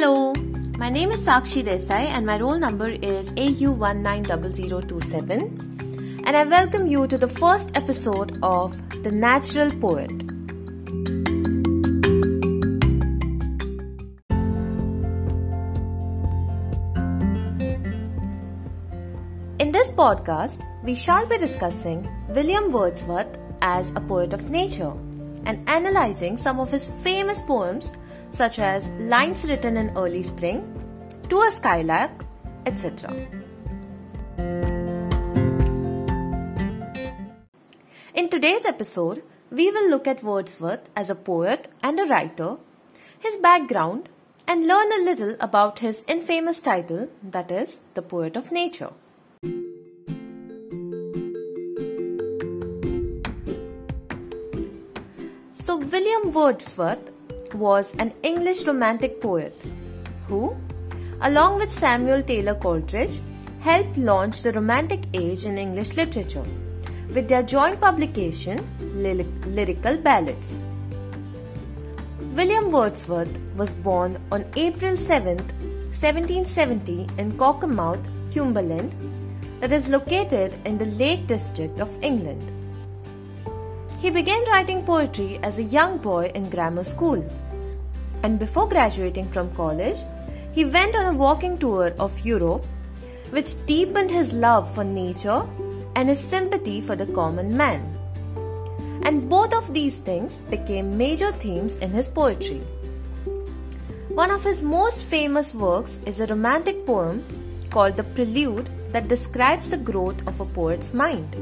Hello, my name is Sakshi Desai and my roll number is AU190027 and I welcome you to the first episode of The Natural Poet. In this podcast, we shall be discussing William Wordsworth as a poet of nature and analyzing some of his famous poems such as lines written in early spring, to a skylark, etc. In today's episode, we will look at Wordsworth as a poet and a writer, his background, and learn a little about his infamous title, that is, the Poet of Nature. So, William Wordsworth was an English romantic poet who, along with Samuel Taylor Coleridge, helped launch the Romantic Age in English literature with their joint publication, Lyrical Ballads. William Wordsworth was born on April 7, 1770, in Cockermouth, Cumberland, that is located in the Lake District of England. He began writing poetry as a young boy in grammar school. And before graduating from college, he went on a walking tour of Europe, which deepened his love for nature and his sympathy for the common man. And both of these things became major themes in his poetry. One of his most famous works is a romantic poem called The Prelude that describes the growth of a poet's mind.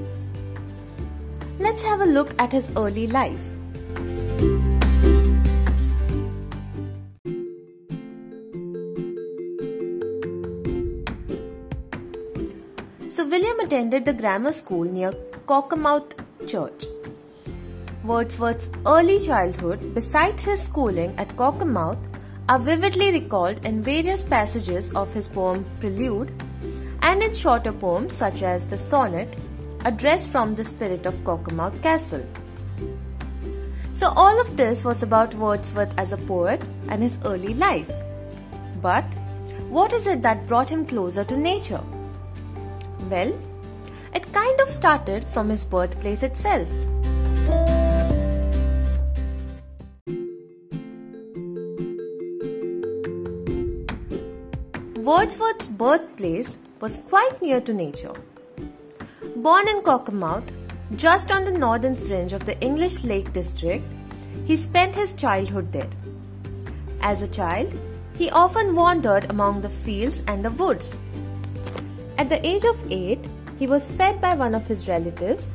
Let's have a look at his early life. So, William attended the grammar school near Cockermouth Church. Wordsworth's early childhood, besides his schooling at Cockermouth, are vividly recalled in various passages of his poem Prelude and in shorter poems such as the sonnet addressed from the spirit of Cockermouth Castle. So, all of this was about Wordsworth as a poet and his early life. But, what is it that brought him closer to nature? Well, it kind of started from his birthplace itself. Wordsworth's birthplace was quite near to nature. Born in Cockermouth, just on the northern fringe of the English Lake District, he spent his childhood there. As a child, he often wandered among the fields and the woods. At the age of eight, he was fed by one of his relatives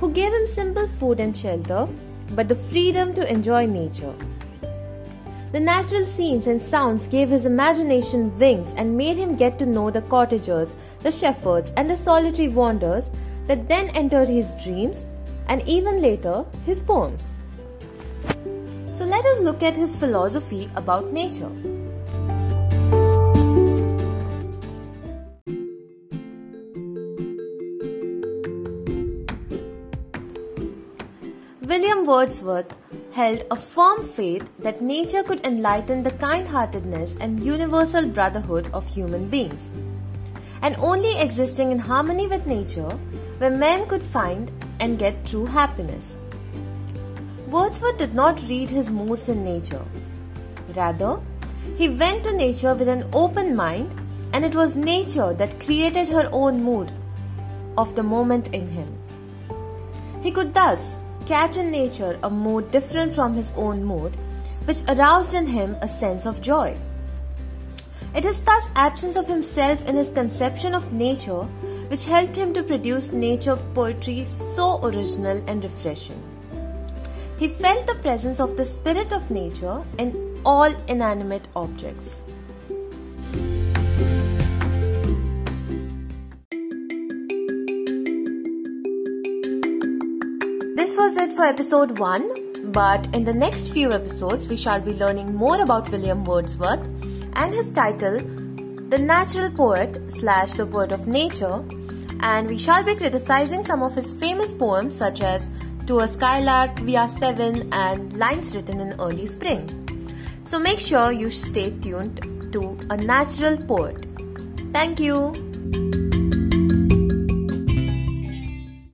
who gave him simple food and shelter, but the freedom to enjoy nature. The natural scenes and sounds gave his imagination wings and made him get to know the cottagers, the shepherds, and the solitary wanderers that then entered his dreams and even later his poems. So let us look at his philosophy about nature. William Wordsworth held a firm faith that nature could enlighten the kind heartedness and universal brotherhood of human beings, and only existing in harmony with nature where men could find and get true happiness. Wordsworth did not read his moods in nature. Rather, he went to nature with an open mind, and it was nature that created her own mood of the moment in him. He could thus catch in nature a mood different from his own mood, which aroused in him a sense of joy. It is thus absence of himself in his conception of nature which helped him to produce nature poetry so original and refreshing. He felt the presence of the spirit of nature in all inanimate objects. This was it for episode 1, but in the next few episodes, we shall be learning more about William Wordsworth and his title, The Natural Poet slash The Poet of Nature, and we shall be criticizing some of his famous poems such as To a Skylark, We Are Seven, and Lines Written in Early Spring. So make sure you stay tuned to a natural poet. Thank you.